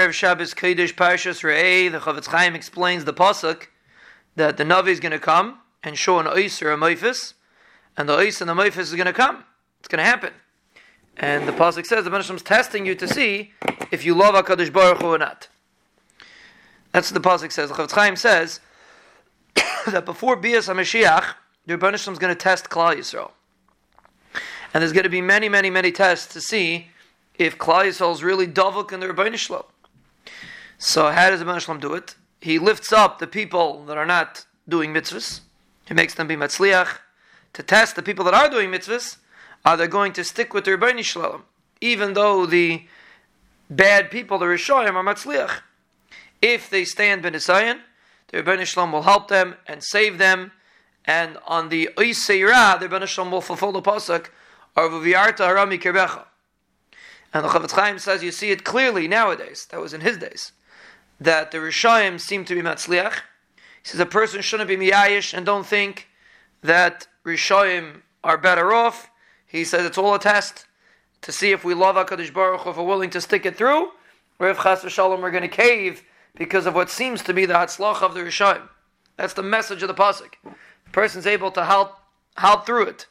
Erev Shabbos Kodesh Parshas Re'eh, the Chofetz Chaim explains the pasuk that the Navi is going to come and show an ois or a moifis, and the ois and the moifis is going to come. It's going to happen. And the pasuk says the Banishlam is testing you to see if you love Hakadosh Baruch Hu or not. That's what the pasuk says. The Chofetz Chaim says that before Bias HaMashiach, the Banishlam is going to test Klal Yisrael, and there's going to be many, many, many tests to see if Klal Yisrael is really davuk in the Ribono Shel Olam. So how does the Shalom do it? He lifts up the people that are not doing mitzvahs. He makes them be matzliach to test the people that are doing mitzvahs. Are they going to stick with the Ribono Shel Olam, even though the bad people, the Rishoyim, are matzliach? If they stand b'nisayan, the Ribono Shel Olam will help them and save them. And on the Oiseira, the Ribono Shel Olam will fulfill the pasuk of V'yarta harami kirbecha. And the Chofetz Chaim says you see it clearly nowadays. That was in his days. That the Rishayim seem to be Matzliach. He says a person shouldn't be Miyayish and don't think that Rishayim are better off. He says it's all a test to see if we love HaKadosh Baruch Hu, if we're willing to stick it through, or if Chas v'shalom we're going to cave because of what seems to be the Hatzlach of the Rishayim. That's the message of the Pasuk. The person's able to help, help through it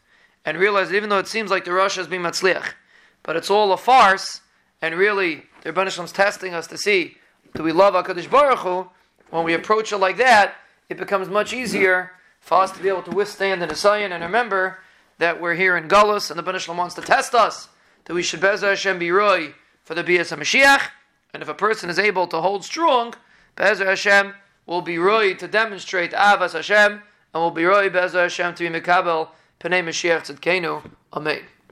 and realize that even though it seems like the Rosh has been Matzliach, but it's all a farce, and really, the Rebbe is testing us to see do we love HaKadosh Baruch Hu? When we approach it like that, it becomes much easier for us to be able to withstand the Nisayan and remember that we're here in Gullus and the Rebbe wants to test us that we should Bezer Hashem be Roy for the Bias HaMashiach, and if a person is able to hold strong, Bezer Hashem will be Roy to demonstrate Avas Hashem, and will be Roy Bezer Hashem to be Mekabel Pnei Mashiach Tzidkenu. Amen.